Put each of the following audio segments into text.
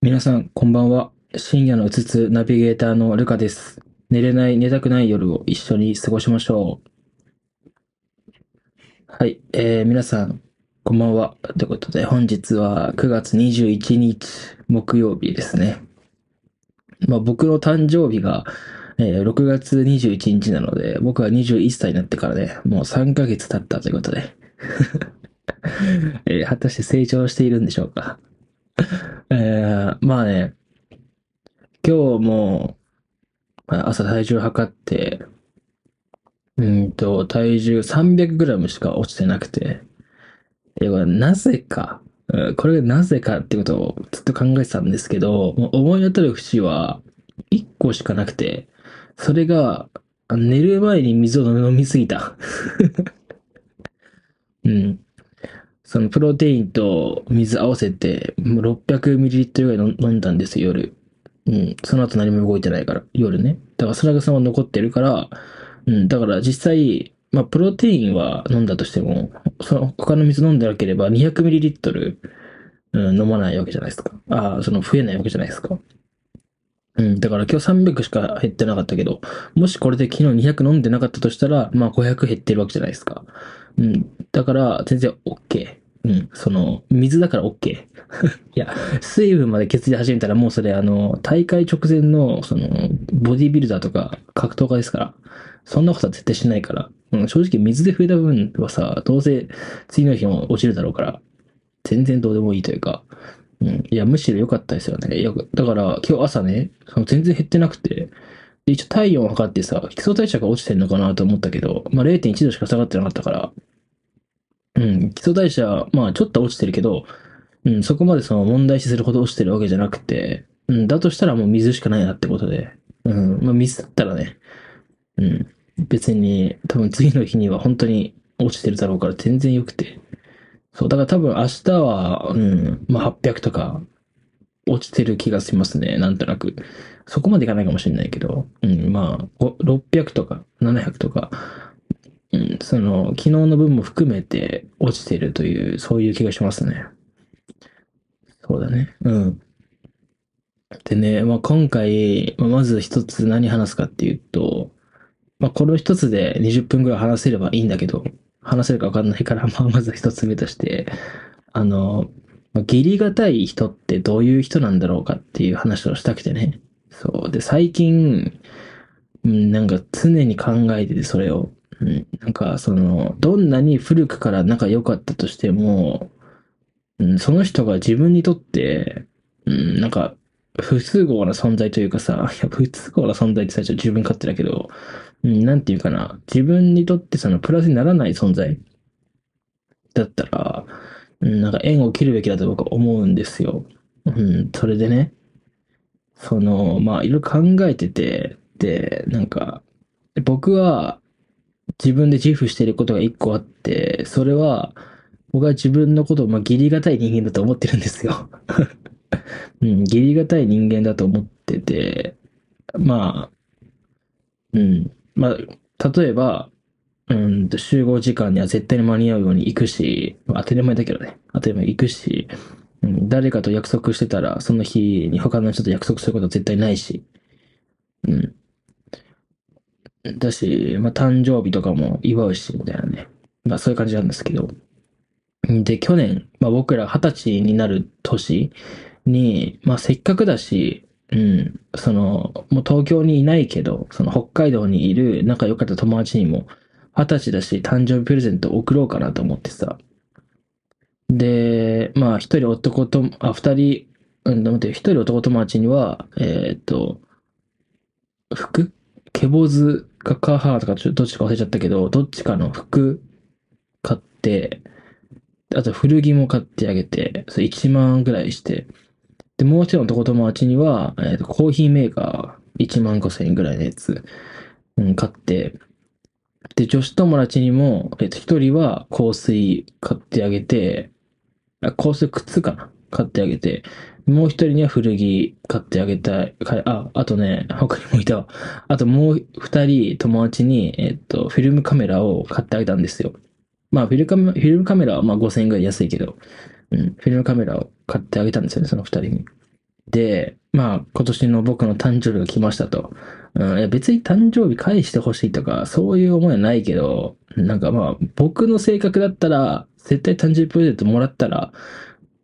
皆さん、こんばんは。深夜のうつつナビゲーターのルカです。寝れない、寝たくない夜を一緒に過ごしましょう。はい、えー、皆さん、こんばんは。ということで、本日は9月21日木曜日ですね。まあ、僕の誕生日が、えー6月21日なので、僕は21歳になってからね、もう3ヶ月経ったということで、えー果たして成長しているんでしょうか？えー、まあね、今日も、朝体重測って、うんと、体重 300g しか落ちてなくて、えこれなぜか、これがなぜかってことをずっと考えてたんですけど、思い当たる節は1個しかなくて、それが、寝る前に水を飲みすぎた。うん。そのプロテインと水合わせて、もう 600ml ぐらい飲んだんですよ、夜。うん。その後何も動いてないから、夜ね。だから、それがそのまま残ってるから、うん。だから、実際、まあ、プロテインは飲んだとしても、その他の水飲んでなければ 200ml、うん、飲まないわけじゃないですか。ああ、その増えないわけじゃないですか。うん。だから今日300しか減ってなかったけど、もしこれで昨日200飲んでなかったとしたら、まあ500減ってるわけじゃないですか。うん。だから、全然 OK。うん。その、水だから OK。いや、水分まで削り始めたらもうそれ、あの、大会直前の、その、ボディビルダーとか格闘家ですから、そんなことは絶対しないから、うん、正直水で増えた分はさ、どうせ次の日も落ちるだろうから、全然どうでもいいというか、うん。いや、むしろ良かったですよね。いやだから、今日朝ね、その全然減ってなくて、で一応体温を測ってさ、基礎代謝が落ちてんのかなと思ったけど、まあ0.1度しか下がってなかったから、うん、基礎代謝、まあちょっと落ちてるけど、うん、そこまでその問題視するほど落ちてるわけじゃなくて、うん、だとしたらもう水しかないなってことで、うん、まあ水だったらね、うん、別に多分次の日には本当に落ちてるだろうから全然良くて、そう、だから多分明日は、うん、まあ800とか落ちてる気がしますね、なんとなく。そこまでいかないかもしれないけど、うん、まあ、600とか700とか、その、昨日の分も含めて落ちてるという、そういう気がしますね。そうだね。うん。でね、まあ、今回、まず一つ何話すかっていうと、まあ、この一つで20分ぐらい話せればいいんだけど、話せるか分かんないから、まあ、まず一つ目として、あの、まあ義理がたい人ってどういう人なんだろうかっていう話をしたくてね。そう。で、最近、うん、なんか常に考えてて、それを。なんか、その、どんなに古くから仲良かったとしても、うん、その人が自分にとって、うん、なんか、不都合な存在というかさ、いや、不都合な存在って最初自分勝手だけど、うん、なんていうかな、自分にとってそのプラスにならない存在だったら、うん、なんか縁を切るべきだと僕は思うんですよ。うん、それでね、その、まあ、いろいろ考えてて、で、なんか、僕は自分で自負していることが一個あって、それは、僕は自分のことを、まあ、義理がたい人間だと思ってるんですよ。うん、義理がたい人間だと思ってて、まあ、うん、まあ、例えば、うんと、集合時間には絶対に間に合うように行くし、まあ当たり前だけどね。当たり前行くし、うん、誰かと約束してたら、その日に他の人と約束することは絶対ないし、うん。だし、まあ、誕生日とかも祝うし、みたいなね。まあ、そういう感じなんですけど。で、去年、まあ、僕ら二十歳になる年に、まあ、せっかくだし、うん、その、もう東京にいないけど、その北海道にいる仲良かった友達にも、二十歳だし、誕生日プレゼント送ろうかなと思ってさ。で、まあ、一人男と、あ、二人、うん、待って、一人男友達には、えーっと、服？ケボズかカーハーとかどっちか忘れちゃったけど、どっちかの服買って、あと古着も買ってあげて、それ1万ぐらいして、で、もう一人の男友達には、えーとコーヒーメーカー1万5千円ぐらいのやつ、うん、買って、で、女子友達にも、えっ、と、一人は香水買ってあげて、あ、香水靴かな買ってあげて、もう一人には古着買ってあげたい。あ、あとね、他にもいたわ。あともう二人友達に、えっと、フィルムカメラを買ってあげたんですよ。まあ、フィルカメフィルムカメラはまあ5000円ぐらい安いけど、うん、フィルムカメラを買ってあげたんですよね、その二人に。で、まあ、今年の僕の誕生日が来ましたと。うん、いや別に誕生日返してほしいとか、そういう思いはないけど、なんかまあ、僕の性格だったら、絶対誕生日プレゼントもらったら、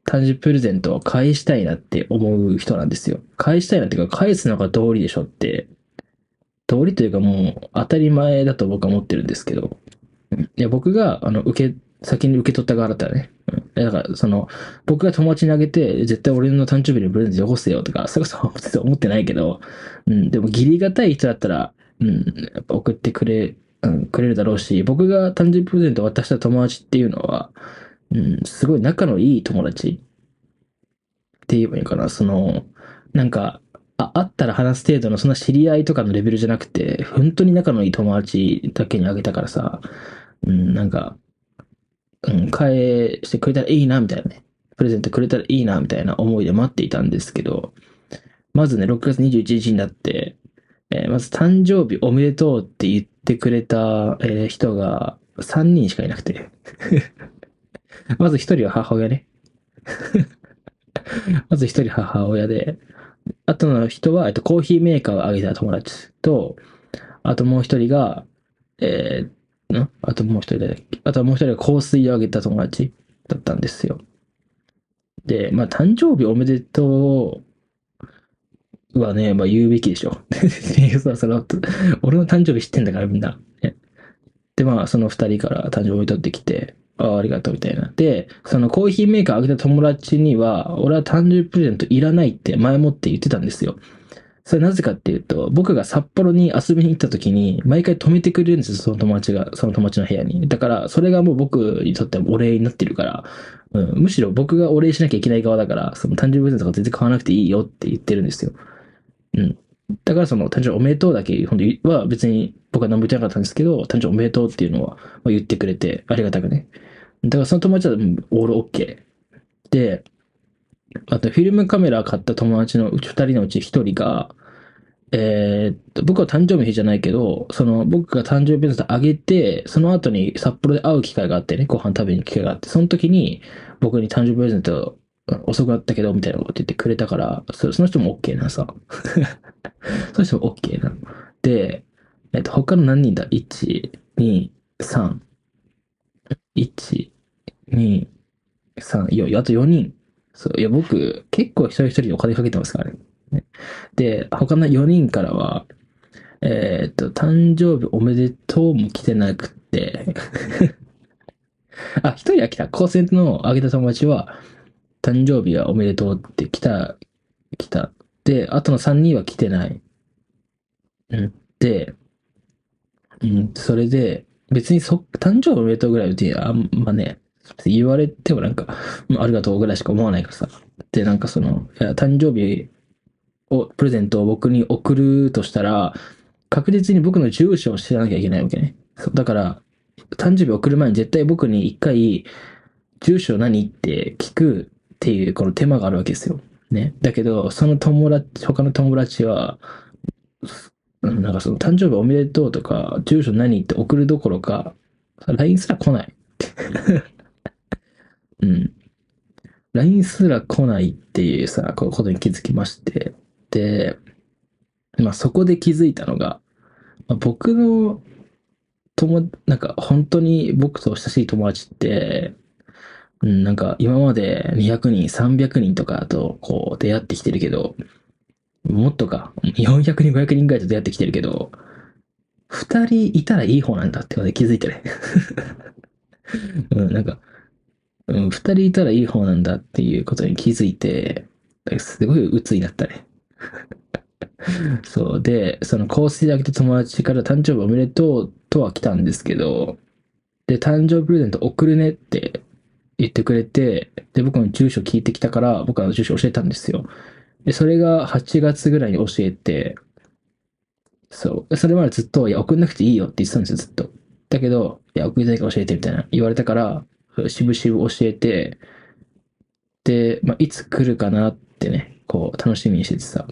誕生日プレゼントを返したいなって思う人なんですよ。返したいなっていうか、返すのが道理でしょって、道理というかもう当たり前だと僕は思ってるんですけど、いや、僕が、あの、受け、先に受け取った側だったらね。うん。だから、その、僕が友達にあげて、絶対俺の誕生日にプレゼントよこせよとか、それこそ思ってないけど、うん、でも義理がたい人だったら、うん、やっぱ送ってくれ、うん、くれるだろうし、僕が誕生日プレゼント渡した友達っていうのは、うん、すごい仲のいい友達って言えばいいかな。その、なんか、あ、会ったら話す程度のそんな知り合いとかのレベルじゃなくて、本当に仲のいい友達だけにあげたからさ、うん、なんか、うん、返してくれたらいいな、みたいなね。プレゼントくれたらいいな、みたいな思いで待っていたんですけど、まずね、6月21日になって、えー、まず誕生日おめでとうって言ってくれた、えー、人が3人しかいなくて まず1人は母親ね まず1人母親で、あとの人は、えっと、コーヒーメーカーをあげた友達と、あともう1人が、えー、んあともう一人で、あともう一人が香水をあげた友達だったんですよ。で、まあ、誕生日おめでとうはね、まあ、言うべきでしょ。そその俺の誕生日知ってんだからみんな。で、まあ、その二人から誕生日おめでとうってきて、ああ、りがとうみたいな。で、そのコーヒーメーカーあげた友達には、俺は誕生日プレゼントいらないって前もって言ってたんですよ。それなぜかっていうと、僕が札幌に遊びに行った時に、毎回止めてくれるんですよ、その友達が、その友達の部屋に。だから、それがもう僕にとってはお礼になってるから、うん、むしろ僕がお礼しなきゃいけない側だから、その誕生日プレゼントとか全然買わなくていいよって言ってるんですよ。うん。だからその誕生日おめでとうだけ、本当は別に僕は何も言ってなかったんですけど、誕生日おめでとうっていうのは言ってくれて、ありがたくね。だからその友達はオールオッケー。で、あと、フィルムカメラ買った友達のうち二人のうち一人が、えー、っと、僕は誕生日じゃないけど、その、僕が誕生日プレゼントあげて、その後に札幌で会う機会があってね、ご飯食べに行く機会があって、その時に僕に誕生日プレゼント遅くなったけど、みたいなこと言ってくれたから、そその人も OK なさ。その人も OK な。で、えっと、他の何人だ ?1、2、3。1、2、3、いや、あと4人。そう、いや、僕、結構一人一人にお金かけてますからね。で、他の4人からは、えー、っと、誕生日おめでとうも来てなくて あ、1人は来た。高専のあげた友達は、誕生日はおめでとうって来た、来た。で、あとの3人は来てない。うん。で、うん、それで、別にそ、誕生日おめでとうぐらいで、あんまね、言われてもなんか、ありがとうぐらいしか思わないからさ。で、なんかその、いや、誕生日を、プレゼントを僕に送るとしたら、確実に僕の住所を知らなきゃいけないわけね。だから、誕生日送る前に絶対僕に一回、住所何って聞くっていうこの手間があるわけですよ。ね。だけど、その友達、他の友達は、なんかその誕生日おめでとうとか、住所何って送るどころか、LINE すら来ない。うん。LINE すら来ないっていうさ、こういうことに気づきまして。で、まあそこで気づいたのが、まあ、僕の友、なんか本当に僕と親しい友達って、うん、なんか今まで200人、300人とかとこう出会ってきてるけど、もっとか、400人、500人ぐらいと出会ってきてるけど、2人いたらいい方なんだってことで気づいてね。うん、なんか、うん、2人いたらいい方なんだっていうことに気づいて、すごい鬱になったね。そう。で、その香水であげた友達から誕生日おめでとうとは来たんですけど、で、誕生日プレゼント送るねって言ってくれて、で、僕の住所聞いてきたから、僕は住所教えたんですよ。で、それが8月ぐらいに教えて、そう。それまでずっと、いや、送んなくていいよって言ってたんですよ、ずっと。だけど、いや、送りたいから教えてみたいな言われたから、しぶしぶ教えて、で、まあ、いつ来るかなってね、こう、楽しみにしててさ。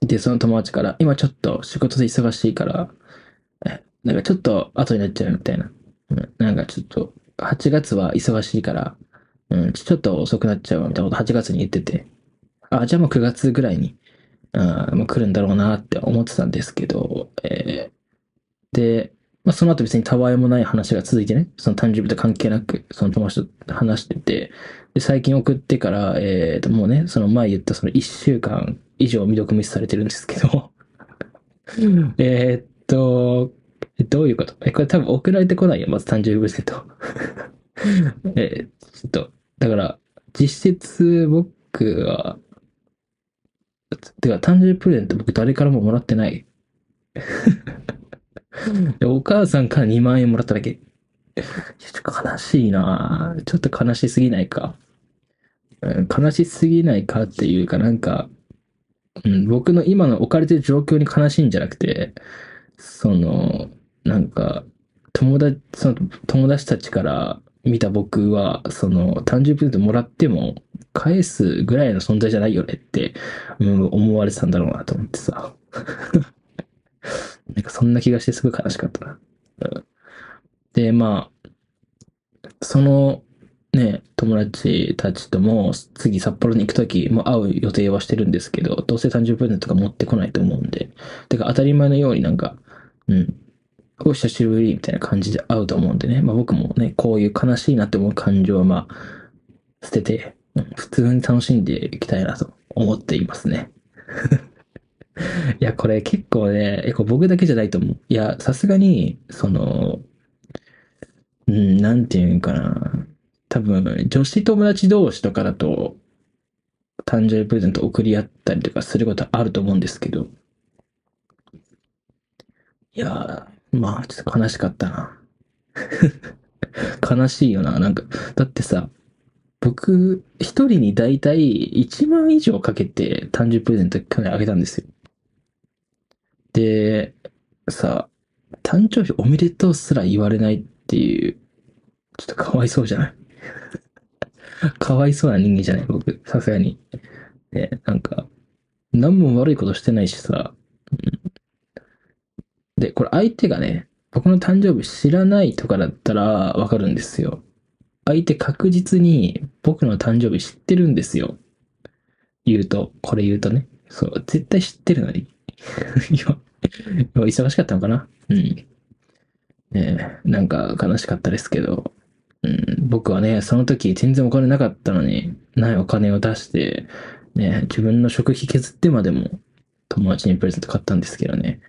で、その友達から、今ちょっと仕事で忙しいから、なんかちょっと後になっちゃうみたいな。うん、なんかちょっと、8月は忙しいから、うん、ちょっと遅くなっちゃうみたいなこと8月に言ってて。あ、じゃあもう9月ぐらいに、あもう来るんだろうなって思ってたんですけど、えー、で、まあ、その後別にたわいもない話が続いてね、その誕生日と関係なく、その友達と話してて、で、最近送ってから、えーと、もうね、その前言ったその1週間以上未読無視されてるんですけどえっと、どういうこと？え、これ多分送られてこないよ、まず誕生日プレゼント。えー、ちょっと、だから、実質僕は、てか誕生日プレゼント僕誰からももらってない。お母さんから2万円もらっただけ。ちょっと悲しいなちょっと悲しすぎないか。悲しすぎないかっていうかなんか、うん、僕の今の置かれてる状況に悲しいんじゃなくて、その、なんか、友達、その友達たちから見た僕は、その、誕生日プレゼントもらっても、返すぐらいの存在じゃないよねって、うん、思われてたんだろうなと思ってさ。なんかそんな気がしてすごい悲しかったな。うん、で、まあ、そのね、友達たちとも次札幌に行くときも会う予定はしてるんですけど、どうせ誕生日プレゼントとか持ってこないと思うんで、てか当たり前のようになんか、うん、お久しぶりみたいな感じで会うと思うんでね、まあ僕もね、こういう悲しいなって思う感情はまあ、捨てて、普通に楽しんでいきたいなと思っていますね。いや、これ結構ね、構僕だけじゃないと思う。いや、さすがに、その、うん、なんていうんかな。多分、女子友達同士とかだと、誕生日プレゼント送り合ったりとかすることあると思うんですけど。いやまあ、ちょっと悲しかったな。悲しいよな。なんか、だってさ、僕、一人にだいたい1万以上かけて誕生日プレゼント去年あげたんですよ。で、さ、誕生日おめでとうすら言われないっていう、ちょっとかわいそうじゃない？かわいそうな人間じゃない僕、さすがに。ね、なんか、何も悪いことしてないしさ。で、これ相手がね、僕の誕生日知らないとかだったらわかるんですよ。相手確実に僕の誕生日知ってるんですよ。言うと、これ言うとね。そう、絶対知ってるのに。忙しかったのかな？うん。ねなんか悲しかったですけど、うん、僕はね、その時全然お金なかったのに、ないお金を出して、ね、自分の食費削ってまでも友達にプレゼント買ったんですけどね。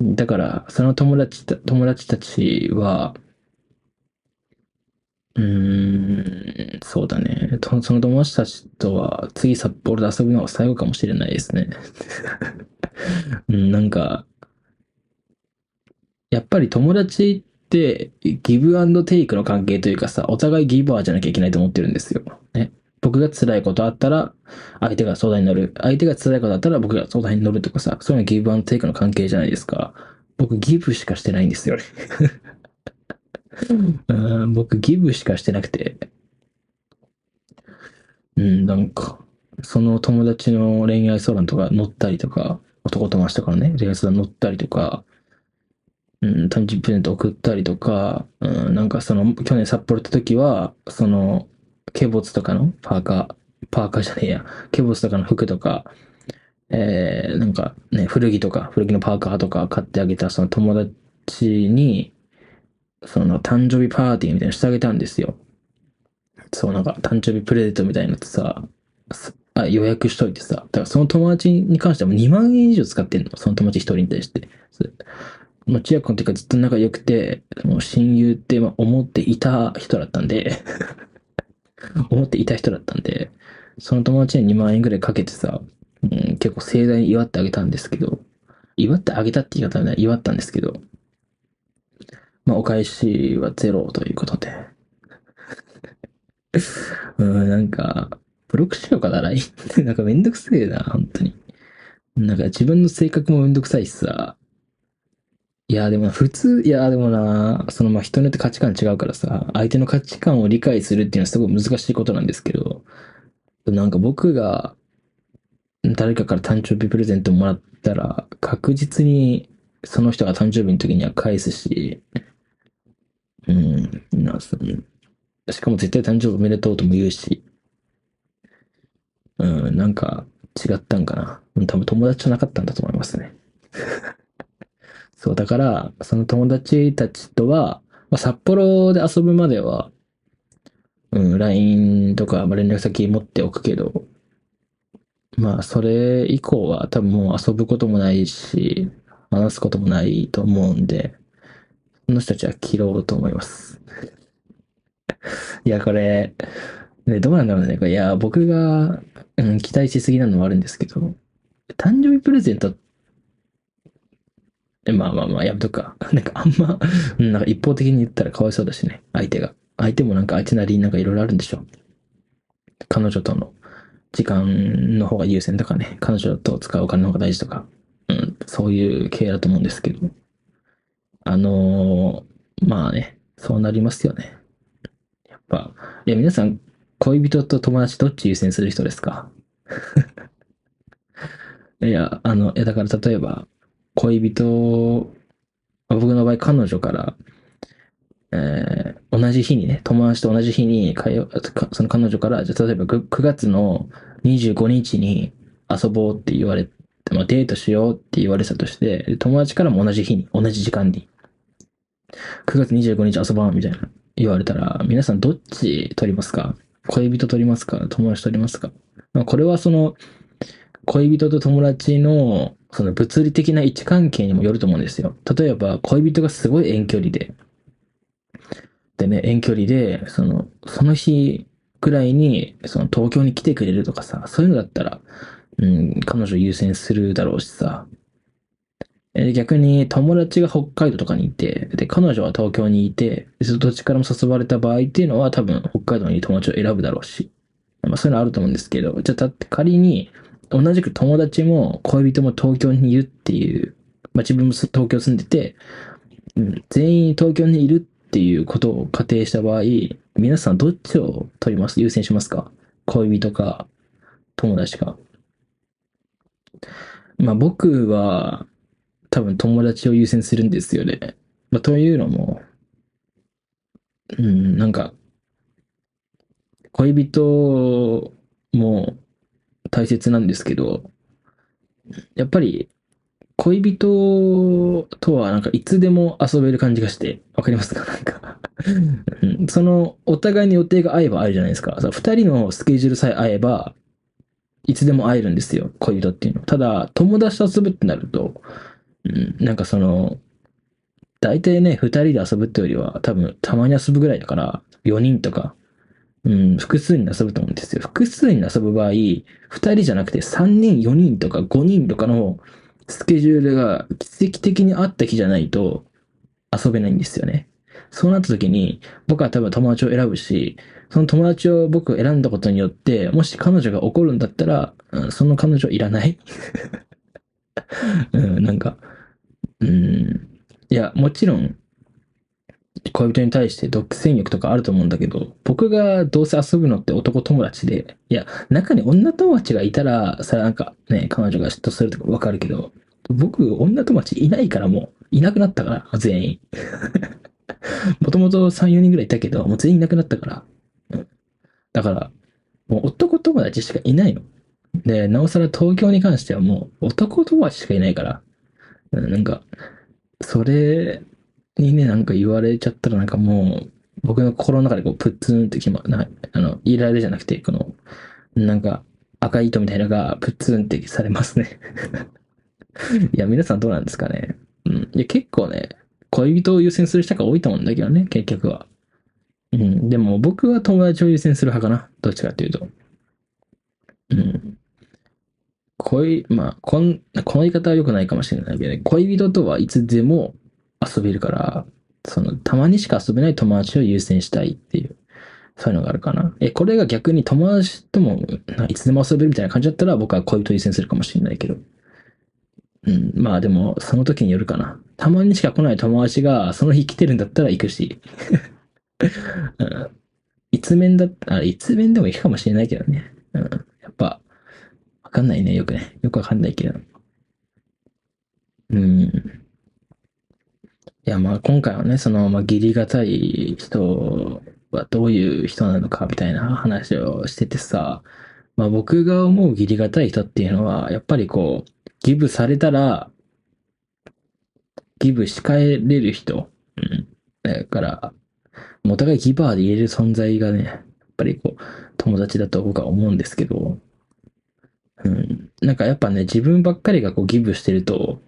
だから、その友達た、友達たちは、うーん、そうだね。その友達たちとは次札幌で遊ぶのが最後かもしれないですね。うん、なんか、やっぱり友達ってギブアンドテイクの関係というかさ、お互いギバーじゃなきゃいけないと思ってるんですよ。ね。僕が辛いことあったら、相手が相談に乗る。相手が辛いことあったら僕が相談に乗るとかさ、そういうのギブアンドテイクの関係じゃないですか。僕ギブしかしてないんですよ、うん 僕ギブしかしてなくて。うん、なんか、その友達の恋愛相談とか乗ったりとか、男友達とかのね、恋愛相談乗ったりとか、うん、誕生日プレゼント送ったりとか、うん、なんかその、去年札幌行った時は、その、ケボツとかのパーカー、パーカーじゃねえや、ケボツとかの服とか、えー、なんかね、古着とか、古着のパーカーとか買ってあげたその友達に、その誕生日パーティーみたいなのしてあげたんですよ。そう、なんか誕生日プレゼントみたいなのってさ、あ予約しといてさ、だからその友達に関してはも2万円以上使ってんの。その友達一人に対して。もう千秋君っていうかずっと仲良くて、もう親友って思っていた人だったんで 思っていた人だったんで、その友達に2万円ぐらいかけてさ、うん、結構盛大に祝ってあげたんですけど、祝ってあげたって言い方はね、祝ったんですけど、まあお返しはゼロということで。うん、なんか、ブロックしようかな、LINE なんかめんどくせえな、本当に。なんか自分の性格もめんどくさいしさ。いや、でも普通、いや、でもな、そのま人によって価値観違うからさ、相手の価値観を理解するっていうのはすごい難しいことなんですけど、なんか僕が誰かから誕生日プレゼントもらったら、確実にその人が誕生日の時には返すし、うん、なしかも絶対誕生日おめでとうとも言うし、うん、なんか違ったんかな。多分友達じゃなかったんだと思いますね。そう、だから、その友達たちとは、まあ、札幌で遊ぶまでは、うん、LINE とか、まあ、連絡先持っておくけど、まあ、それ以降は多分もう遊ぶこともないし、話すこともないと思うんで、その人たちは切ろうと思います。いや、これ、ね、どうなんだろうね。いや、僕が、うん、期待しすぎなのもあるんですけど、誕生日プレゼントまあまあまあ、やめとくか。なんかあんま、なんか一方的に言ったらかわいそうだしね、相手が。相手もなんかあいつなりになんかいろいろあるんでしょ。彼女との時間の方が優先とかね、彼女と使うお金の方が大事とか、うん、そういう系だと思うんですけど。あのー、まあね、そうなりますよね。やっぱ、いや皆さん、恋人と友達どっち優先する人ですか？いや、あの、いやだから例えば、恋人、僕の場合彼女から、えー、同じ日にね、友達と同じ日にその彼女から、じゃ例えば 9, 9月の25日に遊ぼうって言われて、まあ、デートしようって言われたとして、友達からも同じ日に、同じ時間に、9月25日遊ぼうみたいな言われたら、皆さんどっち取りますか？恋人取りますか？友達取りますか？ま、これはその、恋人と友達のその物理的な位置関係にもよると思うんですよ。例えば、恋人がすごい遠距離で、でね、遠距離で、その、その日くらいに、その東京に来てくれるとかさ、そういうのだったら、うん、彼女優先するだろうしさ。え逆に友達が北海道とかにいて、で、彼女は東京にいて、どっちからも誘われた場合っていうのは多分北海道に友達を選ぶだろうし。まあそういうのあると思うんですけど、じゃあだって仮に、同じく友達も恋人も東京にいるっていう、まあ自分も東京住んでて、うん、全員東京にいるっていうことを仮定した場合、皆さんどっちを取ります？優先しますか？恋人か友達か。まあ僕は多分友達を優先するんですよね。まあ、というのも、うん、なんか、恋人も大切なんですけど、やっぱり恋人とはなんかいつでも遊べる感じがして、わかりますか？なんかそのお互いの予定が合えば会えるじゃないですか。二人のスケジュールさえ合えば、いつでも会えるんですよ、恋人っていうの。ただ、友達と遊ぶってなると、うん、なんかその、大体ね、二人で遊ぶってよりは、多分、たまに遊ぶぐらいだから、4人とか、うん、複数人遊ぶと思うんですよ。複数人遊ぶ場合、二人じゃなくて3人、4人とか5人とかのスケジュールが奇跡的にあった日じゃないと遊べないんですよね。そうなった時に、僕は多分友達を選ぶし、その友達を僕選んだことによって、もし彼女が怒るんだったら、うん、その彼女いらない うん、なんか、うん、いや、もちろん、恋人に対して独占欲とかあると思うんだけど、僕がどうせ遊ぶのって男友達で、いや、中に女友達がいたら、さ、なんかね、彼女が嫉妬するとかわかるけど、僕、女友達いないからもう、いなくなったから、全員。もともと3、4人ぐらいいたけど、もう全員いなくなったから。だから、もう男友達しかいないの。で、なおさら東京に関してはもう男友達しかいないから。なんか、それにね、なんか言われちゃったらなんかもう、僕の心の中でこう、プッツンってきま、な、あの、イライラじゃなくて、この、なんか、赤い糸みたいなのが、プッツンってされますね いや、皆さんどうなんですかね。うん。いや、結構ね、恋人を優先する人が多いと思うんだけどね、結局は。うん。でも、僕は友達を優先する派かな。どっちかっていうと。うん。恋、まあ、こん、この言い方は良くないかもしれないけど、ね、恋人とはいつでも遊べるから、その、たまにしか遊べない友達を優先したいっていう、そういうのがあるかな。え、これが逆に友達ともいつでも遊べるみたいな感じだったら僕は恋人優先するかもしれないけど。うん、まあでも、その時によるかな。たまにしか来ない友達がその日来てるんだったら行くし。うん、一面だったら、一面でも行くかもしれないけどね。うん、やっぱ、わかんないね、よくね。よくわかんないけど。うん。いや、まあ今回はね、その、まあ義理がたい人はどういう人なのかみたいな話をしててさ、まあ僕が思う義理がたい人っていうのは、やっぱりこう、ギブされたら、ギブし返れる人。うん。だから、お互いギバーで言える存在がね、やっぱりこう、友達だと僕は思うんですけど、うん。なんかやっぱね、自分ばっかりがこうギブしてると、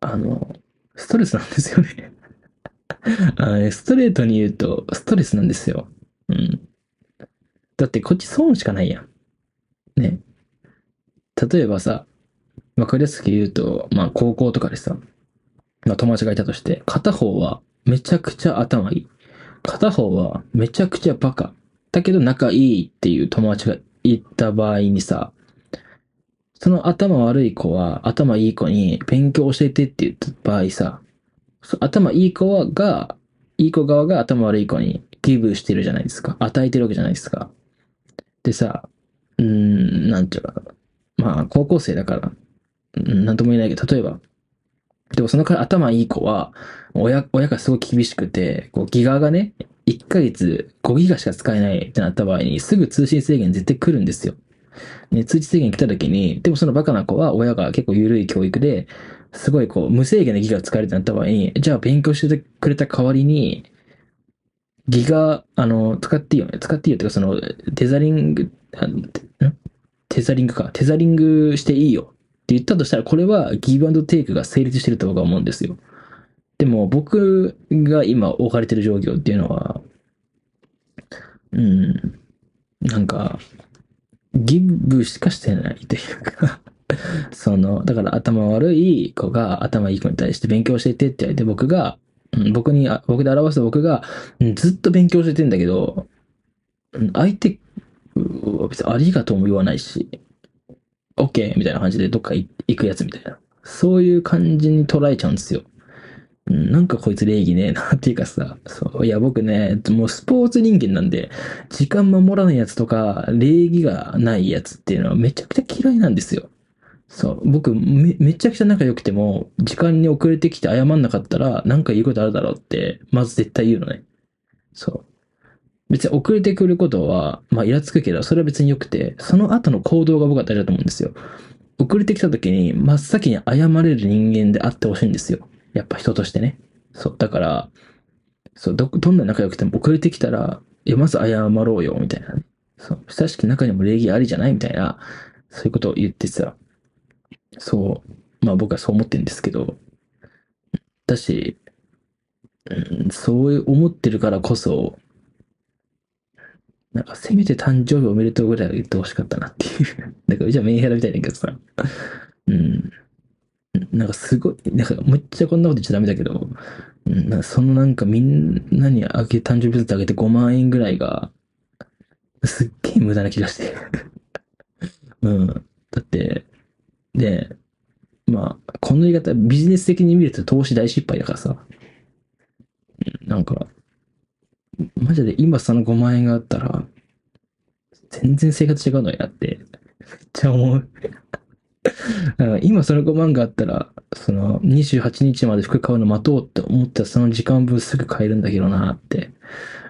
あの、ストレスなんですよね。あねストレートに言うと、ストレスなんですよ。うん。だってこっち損しかないやん。ね。例えばさ、わかりやすく言うと、まあ高校とかでさ、まあ友達がいたとして、片方はめちゃくちゃ頭いい。片方はめちゃくちゃバカ。だけど仲いいっていう友達がいた場合にさ、その頭悪い子は頭いい子に勉強教えてって言った場合さ、頭いい子はが、いい子側が頭悪い子にギブしてるじゃないですか。与えてるわけじゃないですか。でさ、うーん、なんちゅうか。まあ、高校生だから、うんなんとも言えないけど、例えば、でもそのから頭いい子は、親、親がすごい厳しくて、こう、ギガがね、1ヶ月5ギガしか使えないってなった場合に、すぐ通信制限絶対来るんですよ。ね、通知制限来た時に、でもそのバカな子は親が結構緩い教育で、すごいこう、無制限でギガ使えるってなった場合に、じゃあ勉強してくれた代わりに、ギガ、あの、使っていいよね。使っていいよっていうか、その、テザリング、ん？テザリングか。テザリングしていいよって言ったとしたら、これはギブアンドテイクが成立してると僕は思うんですよ。でも僕が今置かれてる状況っていうのは、うん、なんか、ギブしかしてないというか、その、だから頭悪い子が頭いい子に対して勉強教えてって言われて僕が、僕に、僕で表すと僕が、ずっと勉強教えてんだけど、相手別にありがとうも言わないし、OK みたいな感じでどっか行くやつみたいな。そういう感じに捉えちゃうんですよ。なんかこいつ礼儀ねえなっていうかさ、そう、いや僕ね、もうスポーツ人間なんで、時間守らないやつとか、礼儀がないやつっていうのはめちゃくちゃ嫌いなんですよ。そう、僕め、めちゃくちゃ仲良くても、時間に遅れてきて謝んなかったら、なんか言うことあるだろうって、まず絶対言うのね。そう。別に遅れてくることは、まあ、イラつくけど、それは別に良くて、その後の行動が僕は大事だと思うんですよ。遅れてきた時に、真っ先に謝れる人間であってほしいんですよ。やっぱ人としてね。そう。だから、そう、ど、どんな仲良くても遅れてきたら、いや、まず謝ろうよ、みたいな。そう。親しき中にも礼儀ありじゃないみたいな、そういうことを言ってさ、そう。まあ僕はそう思ってるんですけど、だし、うん、そう思ってるからこそ、なんかせめて誕生日おめでとうぐらいは言ってほしかったなっていう。なんかじゃあメンヘラみたいだけどさ。うん。なんかすごい、なんかめっちゃこんなこと言っちゃダメだけど、なんかそのなんかみんなにあげ、誕生日プレゼントあげて5万円ぐらいが、すっげえ無駄な気がして。うん。だって、で、まあ、この言い方、ビジネス的に見ると投資大失敗だからさ。なんか、マジで今その5万円があったら、全然生活違うのになって、めっちゃ思う。今その5万があったら、その28日まで服買うの待とうって思ったらその時間分すぐ買えるんだけどなって、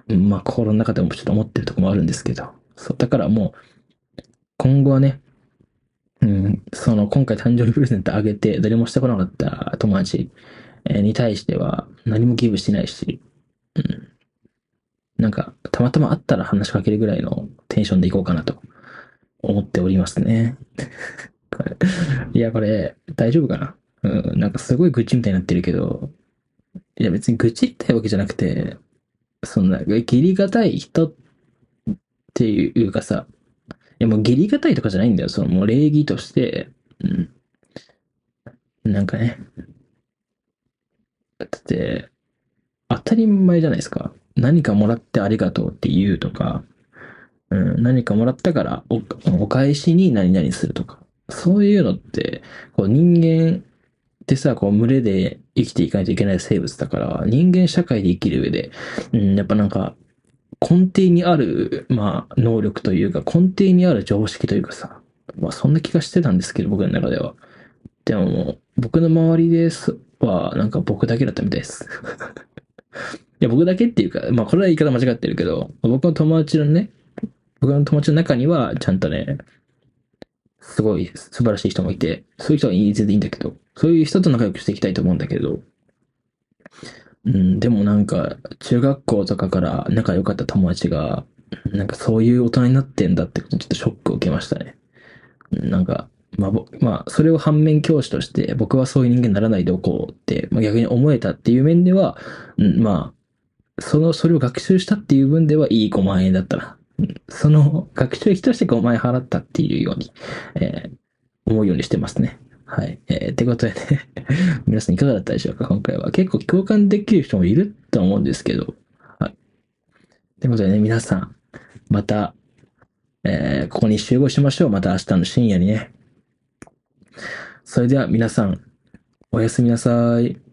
まあ心の中でもちょっと思ってるとこもあるんですけど、そう、だからもう、今後はね、うん、その今回誕生日プレゼントあげて誰もしてこなかった友達に対しては何もギブしてないし、うん。なんか、たまたま会ったら話しかけるぐらいのテンションでいこうかなと思っておりますね。いや、これ、大丈夫かな？うん、なんかすごい愚痴みたいになってるけど、いや別に愚痴ったいわけじゃなくて、そんな、義理がたい人っていうかさ、いやもう義理がたいとかじゃないんだよ。そのもう礼儀として、うん。なんかね。だって、当たり前じゃないですか。何かもらってありがとうって言うとか、うん、何かもらったからおお返しに何々するとか。そういうのって、こう人間ってさ、こう群れで生きていかないといけない生物だから、人間社会で生きる上で、うん、やっぱなんか、根底にある、まあ、能力というか、根底にある常識というかさ、まあ、そんな気がしてたんですけど、僕の中では。でもも、僕の周りですは、なんか僕だけだったみたいです。いや、僕だけっていうか、まあ、これは言い方間違ってるけど、僕の友達のね、僕の友達の中には、ちゃんとね、すごい素晴らしい人もいて、そういう人は全然いいんだけど、そういう人と仲良くしていきたいと思うんだけど、うん、でもなんか、中学校とかから仲良かった友達が、なんかそういう大人になってんだってことにちょっとショックを受けましたね。なんか、まあ、まあ、それを反面教師として、僕はそういう人間にならないでおこうって、まあ、逆に思えたっていう面では、うん、まあ、その、それを学習したっていう分ではいい5万円だったな。その学習費として5万円払ったっていうように、えー、思うようにしてますね。はい。えー、ってことでね 皆さんいかがだったでしょうか？今回は。結構共感できる人もいると思うんですけど。はい。ってことでね、皆さん、また、えー、ここに集合しましょう。また明日の深夜にね。それでは皆さん、おやすみなさい。